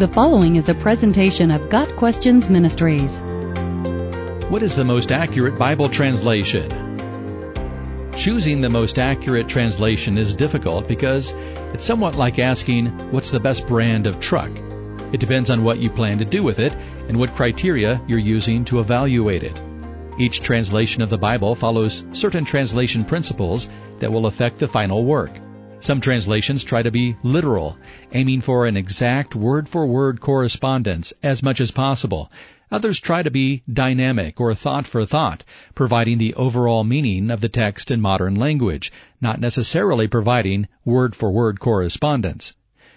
The following is a presentation of Got Questions Ministries. What is the most accurate Bible translation? Choosing the most accurate translation is difficult because it's somewhat like asking, what's the best brand of truck? It depends on what you plan to do with it and what criteria you're using to evaluate it. Each translation of the Bible follows certain translation principles that will affect the final work. Some translations try to be literal, aiming for an exact word for word correspondence as much as possible. Others try to be dynamic or thought for thought, providing the overall meaning of the text in modern language, not necessarily providing word for word correspondence.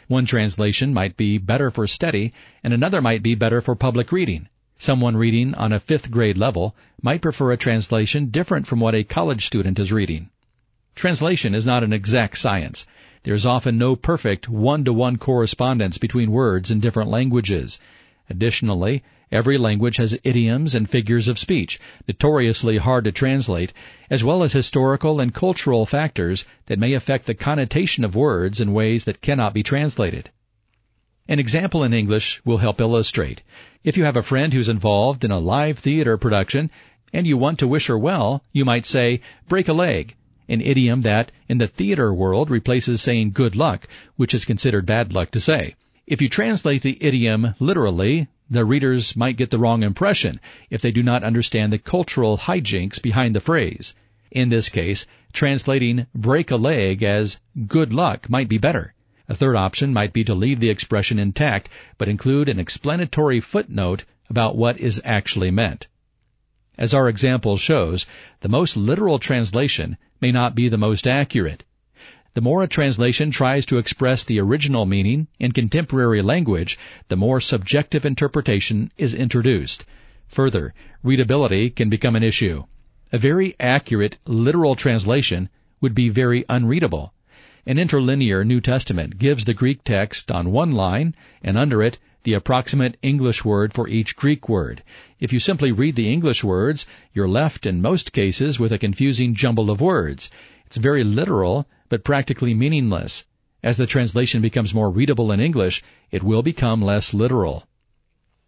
One translation might be better for study, and another might be better for public reading. Someone reading on a fifth grade level might prefer a translation different from what a college student is reading. Translation is not an exact science. There is often no perfect one-to-one correspondence between words in different languages. Additionally, every language has idioms and figures of speech, notoriously hard to translate, as well as historical and cultural factors that may affect the connotation of words in ways that cannot be translated. An example in English will help illustrate. If you have a friend who's involved in a live theater production and you want to wish her well, you might say, break a leg an idiom that, in the theater world, replaces saying good luck, which is considered bad luck to say. If you translate the idiom literally, the readers might get the wrong impression if they do not understand the cultural hijinks behind the phrase. In this case, translating break a leg as good luck might be better. A third option might be to leave the expression intact, but include an explanatory footnote about what is actually meant. As our example shows, the most literal translation may not be the most accurate. The more a translation tries to express the original meaning in contemporary language, the more subjective interpretation is introduced. Further, readability can become an issue. A very accurate, literal translation would be very unreadable. An interlinear New Testament gives the Greek text on one line, and under it, the approximate English word for each Greek word. If you simply read the English words, you're left in most cases with a confusing jumble of words. It's very literal, but practically meaningless. As the translation becomes more readable in English, it will become less literal.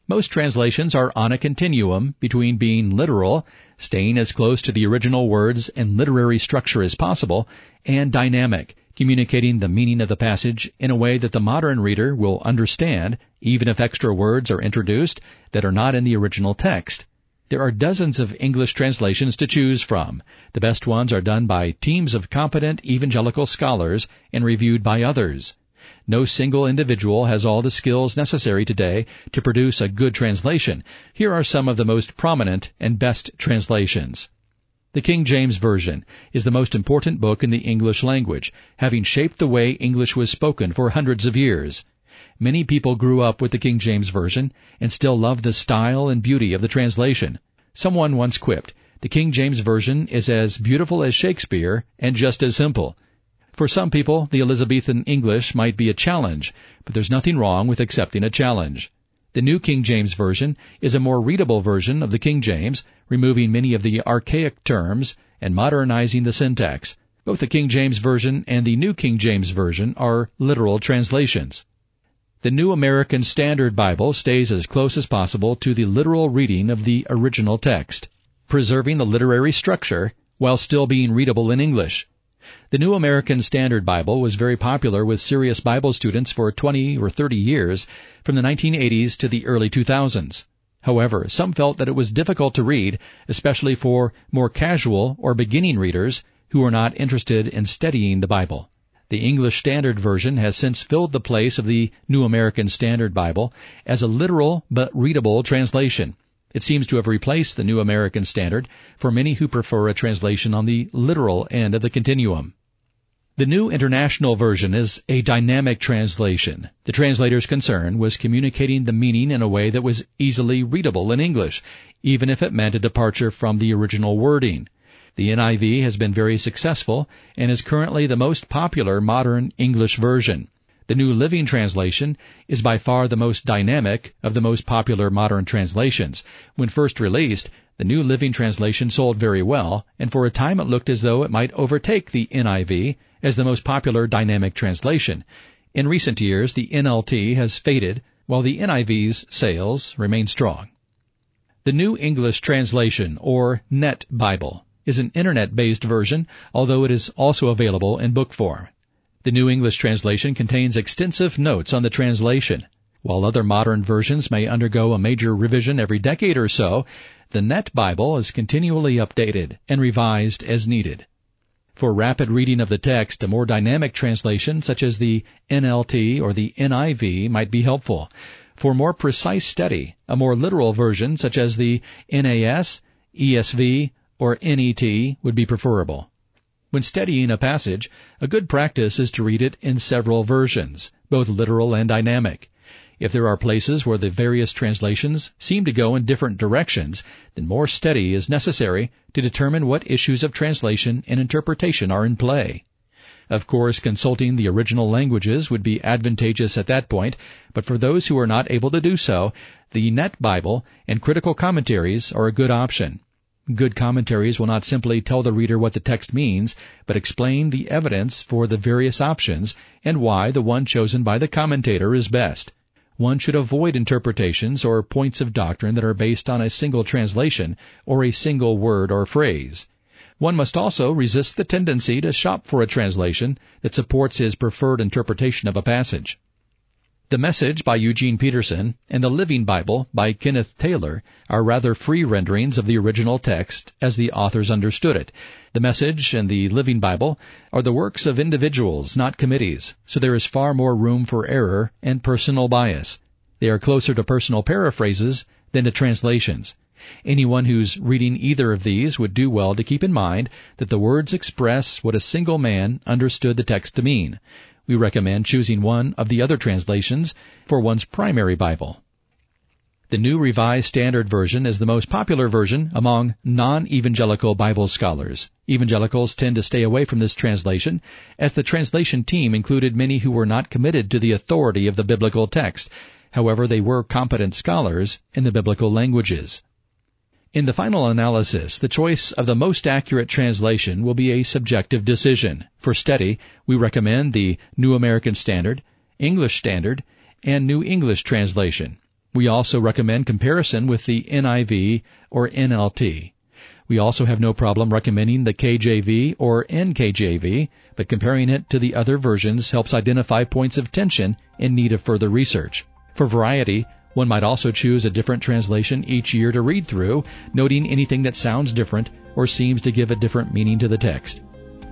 Most translations are on a continuum between being literal, staying as close to the original words and literary structure as possible, and dynamic, communicating the meaning of the passage in a way that the modern reader will understand, even if extra words are introduced that are not in the original text. There are dozens of English translations to choose from. The best ones are done by teams of competent evangelical scholars and reviewed by others. No single individual has all the skills necessary today to produce a good translation. Here are some of the most prominent and best translations. The King James Version is the most important book in the English language, having shaped the way English was spoken for hundreds of years. Many people grew up with the King James Version and still love the style and beauty of the translation. Someone once quipped, the King James Version is as beautiful as Shakespeare and just as simple. For some people, the Elizabethan English might be a challenge, but there's nothing wrong with accepting a challenge. The New King James Version is a more readable version of the King James, removing many of the archaic terms and modernizing the syntax. Both the King James Version and the New King James Version are literal translations. The New American Standard Bible stays as close as possible to the literal reading of the original text, preserving the literary structure while still being readable in English. The New American Standard Bible was very popular with serious Bible students for 20 or 30 years, from the 1980s to the early 2000s. However, some felt that it was difficult to read, especially for more casual or beginning readers who were not interested in studying the Bible. The English Standard Version has since filled the place of the New American Standard Bible as a literal but readable translation. It seems to have replaced the New American Standard for many who prefer a translation on the literal end of the continuum. The New International Version is a dynamic translation. The translator's concern was communicating the meaning in a way that was easily readable in English, even if it meant a departure from the original wording. The NIV has been very successful and is currently the most popular modern English version. The New Living Translation is by far the most dynamic of the most popular modern translations. When first released, the New Living Translation sold very well, and for a time it looked as though it might overtake the NIV as the most popular dynamic translation. In recent years, the NLT has faded, while the NIV's sales remain strong. The New English Translation, or Net Bible, is an internet-based version, although it is also available in book form. The New English Translation contains extensive notes on the translation. While other modern versions may undergo a major revision every decade or so, the Net Bible is continually updated and revised as needed. For rapid reading of the text, a more dynamic translation such as the NLT or the NIV might be helpful. For more precise study, a more literal version such as the NAS, ESV, or NET would be preferable. When studying a passage, a good practice is to read it in several versions, both literal and dynamic. If there are places where the various translations seem to go in different directions, then more study is necessary to determine what issues of translation and interpretation are in play. Of course, consulting the original languages would be advantageous at that point, but for those who are not able to do so, the Net Bible and critical commentaries are a good option. Good commentaries will not simply tell the reader what the text means, but explain the evidence for the various options and why the one chosen by the commentator is best. One should avoid interpretations or points of doctrine that are based on a single translation or a single word or phrase. One must also resist the tendency to shop for a translation that supports his preferred interpretation of a passage. The Message by Eugene Peterson and the Living Bible by Kenneth Taylor are rather free renderings of the original text as the authors understood it. The Message and the Living Bible are the works of individuals, not committees, so there is far more room for error and personal bias. They are closer to personal paraphrases than to translations. Anyone who's reading either of these would do well to keep in mind that the words express what a single man understood the text to mean. We recommend choosing one of the other translations for one's primary Bible. The New Revised Standard Version is the most popular version among non-evangelical Bible scholars. Evangelicals tend to stay away from this translation, as the translation team included many who were not committed to the authority of the biblical text. However, they were competent scholars in the biblical languages. In the final analysis, the choice of the most accurate translation will be a subjective decision. For study, we recommend the New American Standard, English Standard, and New English Translation. We also recommend comparison with the NIV or NLT. We also have no problem recommending the KJV or NKJV, but comparing it to the other versions helps identify points of tension in need of further research. For variety, one might also choose a different translation each year to read through, noting anything that sounds different or seems to give a different meaning to the text.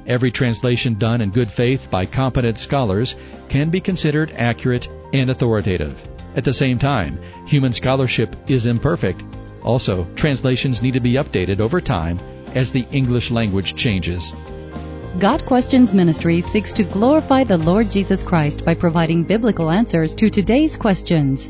Every translation done in good faith by competent scholars can be considered accurate and authoritative. At the same time, human scholarship is imperfect. Also, translations need to be updated over time as the English language changes. Got Questions Ministry seeks to glorify the Lord Jesus Christ by providing biblical answers to today's questions